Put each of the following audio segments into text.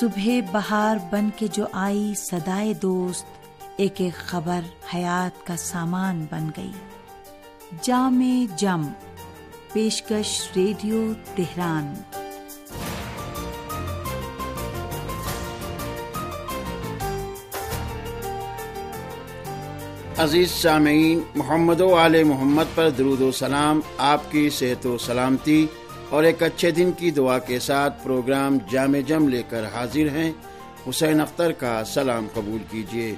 صبح بہار بن کے جو آئی سدائے دوست، ایک ایک خبر حیات کا سامان بن گئی۔ جام جم، پیشکش ریڈیو تہران۔ عزیز سامعین، محمد و آل محمد پر درود و سلام، آپ کی صحت و سلامتی۔ اور ایک اچھے دن کی دعا کے ساتھ پروگرام جامع جم لے کر حاضر ہیں۔ حسین اختر کا سلام قبول کیجیے۔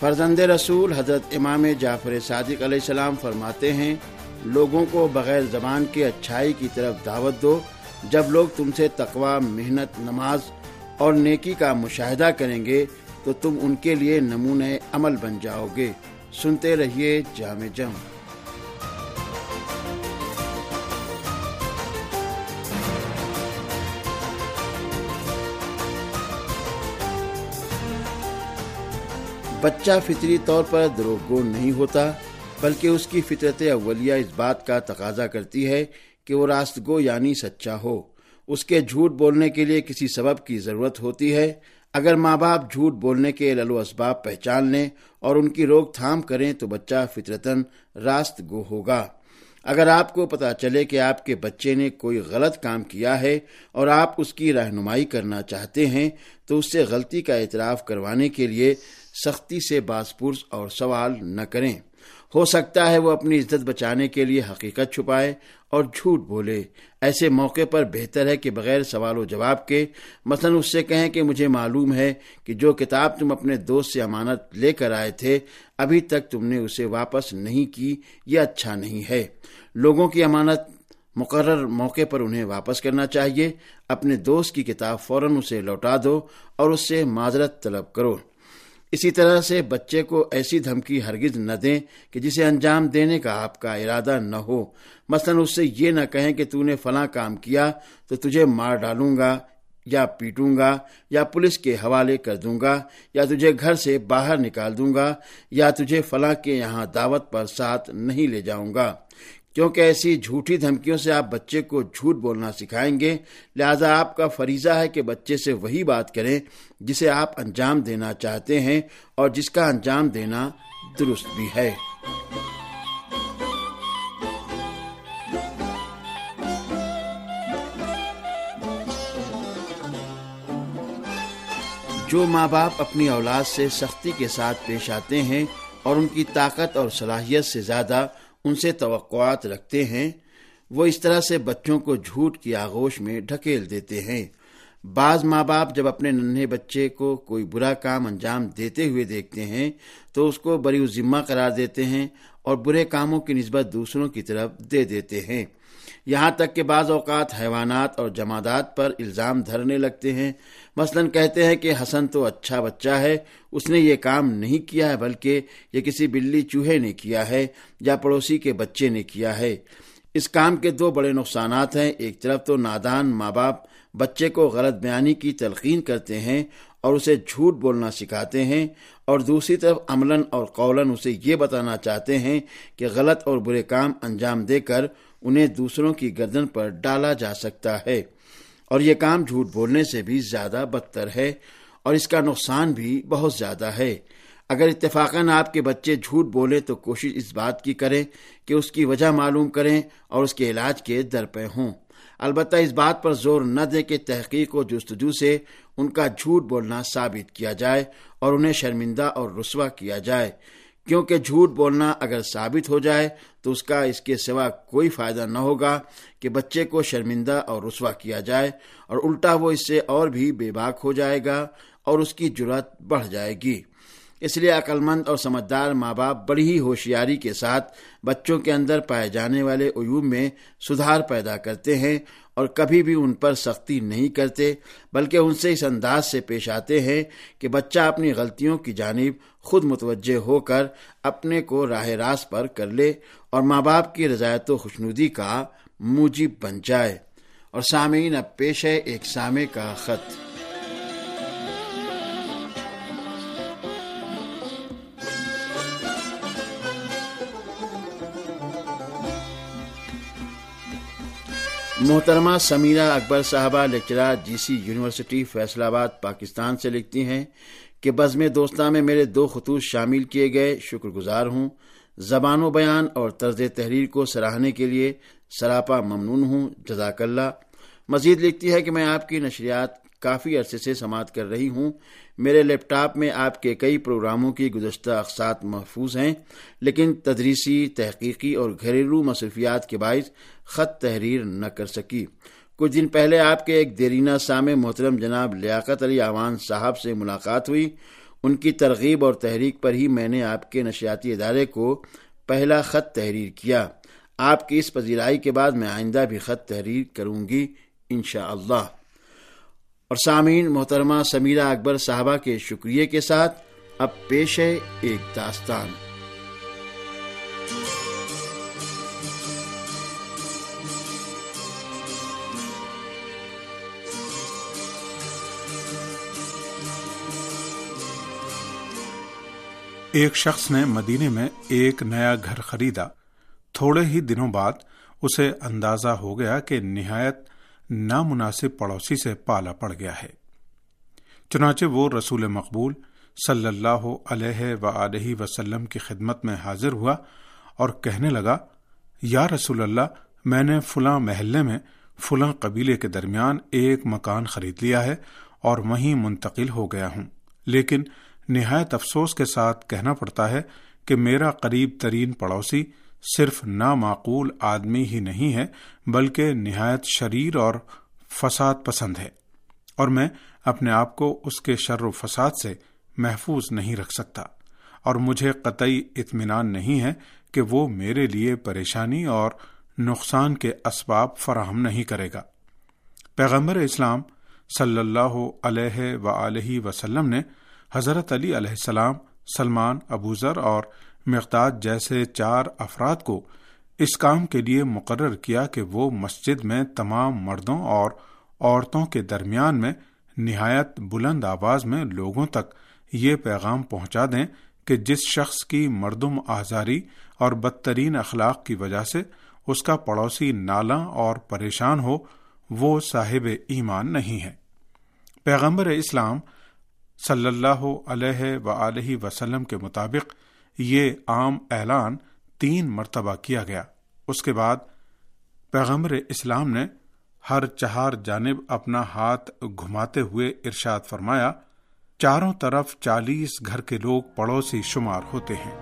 فرزند رسول حضرت امام جعفر صادق علیہ السلام فرماتے ہیں، لوگوں کو بغیر زبان کے اچھائی کی طرف دعوت دو۔ جب لوگ تم سے تقوا محنت، نماز اور نیکی کا مشاہدہ کریں گے، تو تم ان کے لیے نمونۂ عمل بن جاؤ گے۔ سنتے رہیے جامع جم۔ بچہ فطری طور پر دروگو نہیں ہوتا، بلکہ اس کی فطرت اولیہ اس بات کا تقاضا کرتی ہے کہ وہ راست گو یعنی سچا ہو۔ اس کے جھوٹ بولنے کے لیے کسی سبب کی ضرورت ہوتی ہے۔ اگر ماں باپ جھوٹ بولنے کے للو اسباب پہچان لیں اور ان کی روک تھام کریں تو بچہ فطرتن راست گو ہوگا۔ اگر آپ کو پتا چلے کہ آپ کے بچے نے کوئی غلط کام کیا ہے اور آپ اس کی رہنمائی کرنا چاہتے ہیں، تو اس سے غلطی کا اعتراف کروانے کے لیے سختی سے باس پرس اور سوال نہ کریں۔ ہو سکتا ہے وہ اپنی عزت بچانے کے لیے حقیقت چھپائے اور جھوٹ بولے۔ ایسے موقع پر بہتر ہے کہ بغیر سوال و جواب کے، مثلا اس سے کہیں کہ مجھے معلوم ہے کہ جو کتاب تم اپنے دوست سے امانت لے کر آئے تھے، ابھی تک تم نے اسے واپس نہیں کی یہ اچھا نہیں ہے۔ لوگوں کی امانت مقرر موقع پر انہیں واپس کرنا چاہیے۔ اپنے دوست کی کتاب فوراً اسے لوٹا دو اور اس سے معذرت طلب کرو۔ اسی طرح سے بچے کو ایسی دھمکی ہرگز نہ دیں کہ جسے انجام دینے کا آپ کا ارادہ نہ ہو۔ مثلا اس سے یہ نہ کہیں کہ تو نے فلاں کام کیا تو تجھے مار ڈالوں گا یا پیٹوں گا یا پولیس کے حوالے کر دوں گا یا تجھے گھر سے باہر نکال دوں گا یا تجھے فلاں کے یہاں دعوت پر ساتھ نہیں لے جاؤں گا۔ کیونکہ ایسی جھوٹی دھمکیوں سے آپ بچے کو جھوٹ بولنا سکھائیں گے، لہذا آپ کا فریضہ ہے کہ بچے سے وہی بات کریں جسے آپ انجام دینا چاہتے ہیں اور جس کا انجام دینا درست بھی ہے۔ جو ماں باپ اپنی اولاد سے سختی کے ساتھ پیش آتے ہیں اور ان کی طاقت اور صلاحیت سے زیادہ ان سے توقعات رکھتے ہیں۔ وہ اس طرح سے بچوں کو جھوٹ کی آغوش میں ڈھکیل دیتے ہیں۔ بعض ماں باپ جب اپنے ننھے بچے کو کوئی برا کام انجام دیتے ہوئے دیکھتے ہیں، تو اس کو بری ذمہ قرار دیتے ہیں اور برے کاموں کی نسبت دوسروں کی طرف دے دیتے ہیں۔ یہاں تک کہ بعض اوقات حیوانات اور جمادات پر الزام دھرنے لگتے ہیں۔ مثلا کہتے ہیں کہ حسن تو اچھا بچہ ہے، اس نے یہ کام نہیں کیا ہے، بلکہ یہ کسی بلی چوہے نے کیا ہے یا پڑوسی کے بچے نے کیا ہے۔ اس کام کے دو بڑے نقصانات ہیں۔ ایک طرف تو نادان ماں باپ بچے کو غلط بیانی کی تلقین کرتے ہیں اور اسے جھوٹ بولنا سکھاتے ہیں، اور دوسری طرف عملاً اور قولن اسے یہ بتانا چاہتے ہیں کہ غلط اور برے کام انجام دے کر انہیں دوسروں کی گردن پر ڈالا جا سکتا ہے۔ اور یہ کام جھوٹ بولنے سے بھی زیادہ بدتر ہے اور اس کا نقصان بھی بہت زیادہ ہے۔ اگر اتفاقاً آپ کے بچے جھوٹ بولے تو کوشش اس بات کی کریں کہ اس کی وجہ معلوم کریں اور اس کے علاج کے در پہ ہوں۔ البتہ اس بات پر زور نہ دے کہ تحقیق و جستجو سے ان کا جھوٹ بولنا ثابت کیا جائے اور انہیں شرمندہ اور رسوا کیا جائے۔ کیونکہ جھوٹ بولنا اگر ثابت ہو جائے تو اس کا اس کے سوا کوئی فائدہ نہ ہوگا کہ بچے کو شرمندہ اور رسوا کیا جائے اور الٹا وہ اس سے اور بھی بے باک ہو جائے گا اور اس کی جرات بڑھ جائے گی۔ اس لیے عقلمند اور سمجھدار ماں باپ بڑی ہی ہوشیاری کے ساتھ بچوں کے اندر پائے جانے والے عیوب میں سدھار پیدا کرتے ہیں اور کبھی بھی ان پر سختی نہیں کرتے، بلکہ ان سے اس انداز سے پیش آتے ہیں کہ بچہ اپنی غلطیوں کی جانب خود متوجہ ہو کر اپنے کو راہ راست پر کر لے اور ماں باپ کی رضایت و خوشنودی کا موجب بن جائے۔ اور سامعین، اب پیش ہے ایک سامع کا خط۔ محترمہ سمیرہ اکبر صاحبہ لیکچرار جی سی یونیورسٹی فیصلہ آباد پاکستان سے لکھتی ہیں کہ بزم دوستہ میں میرے دو خطوط شامل کیے گئے، شکر گزار ہوں۔ زبان و بیان اور طرز تحریر کو سراہنے کے لیے سراپا ممنون ہوں۔ جزاک اللہ۔ مزید لکھتی ہے کہ میں آپ کی نشریات کافی عرصے سے سماعت کر رہی ہوں۔ میرے لیپ ٹاپ میں آپ کے کئی پروگراموں کی گزشتہ اقساط محفوظ ہیں، لیکن تدریسی، تحقیقی اور گھریلو مصروفیات کے باعث خط تحریر نہ کر سکی۔ کچھ دن پہلے آپ کے ایک دیرینہ سامع محترم جناب لیاقت علی عوان صاحب سے ملاقات ہوئی۔ ان کی ترغیب اور تحریک پر ہی میں نے آپ کے نشیاتی ادارے کو پہلا خط تحریر کیا۔ آپ کی اس پذیرائی کے بعد میں آئندہ بھی خط تحریر کروں گی انشاءاللہ۔ اللہ اور سامعین، محترمہ سمیرہ اکبر صاحبہ کے شکریہ کے ساتھ اب پیش ہے ایک داستان۔ ایک شخص نے مدینے میں ایک نیا گھر خریدا۔ تھوڑے ہی دنوں بعد اسے اندازہ ہو گیا کہ نہایت نامناسب پڑوسی سے پالا پڑ گیا ہے۔ چنانچہ وہ رسول مقبول صلی اللہ علیہ و وسلم کی خدمت میں حاضر ہوا اور کہنے لگا، یا رسول اللہ، میں نے فلاں محلے میں فلاں قبیلے کے درمیان ایک مکان خرید لیا ہے اور وہیں منتقل ہو گیا ہوں۔ لیکن نہایت افسوس کے ساتھ کہنا پڑتا ہے کہ میرا قریب ترین پڑوسی صرف نامعقول آدمی ہی نہیں ہے، بلکہ نہایت شریر اور فساد پسند ہے۔ اور میں اپنے آپ کو اس کے شر و فساد سے محفوظ نہیں رکھ سکتا۔ اور مجھے قطعی اطمینان نہیں ہے کہ وہ میرے لیے پریشانی اور نقصان کے اسباب فراہم نہیں کرے گا۔ پیغمبر اسلام صلی اللہ علیہ و وسلم نے حضرت علی علیہ السلام، سلمان ابوذر اور مقداد جیسے چار افراد کو اس کام کے لیے مقرر کیا کہ وہ مسجد میں تمام مردوں اور عورتوں کے درمیان میں نہایت بلند آواز میں لوگوں تک یہ پیغام پہنچا دیں کہ جس شخص کی مردم آزاری اور بدترین اخلاق کی وجہ سے اس کا پڑوسی نالا اور پریشان ہو، وہ صاحب ایمان نہیں ہے۔ پیغمبر اسلام صلی اللہ علیہ و وسلم کے مطابق یہ عام اعلان تین مرتبہ کیا گیا۔ اس کے بعد پیغمبر اسلام نے ہر چہار جانب اپنا ہاتھ گھماتے ہوئے ارشاد فرمایا، چاروں طرف چالیس گھر کے لوگ پڑوسی شمار ہوتے ہیں۔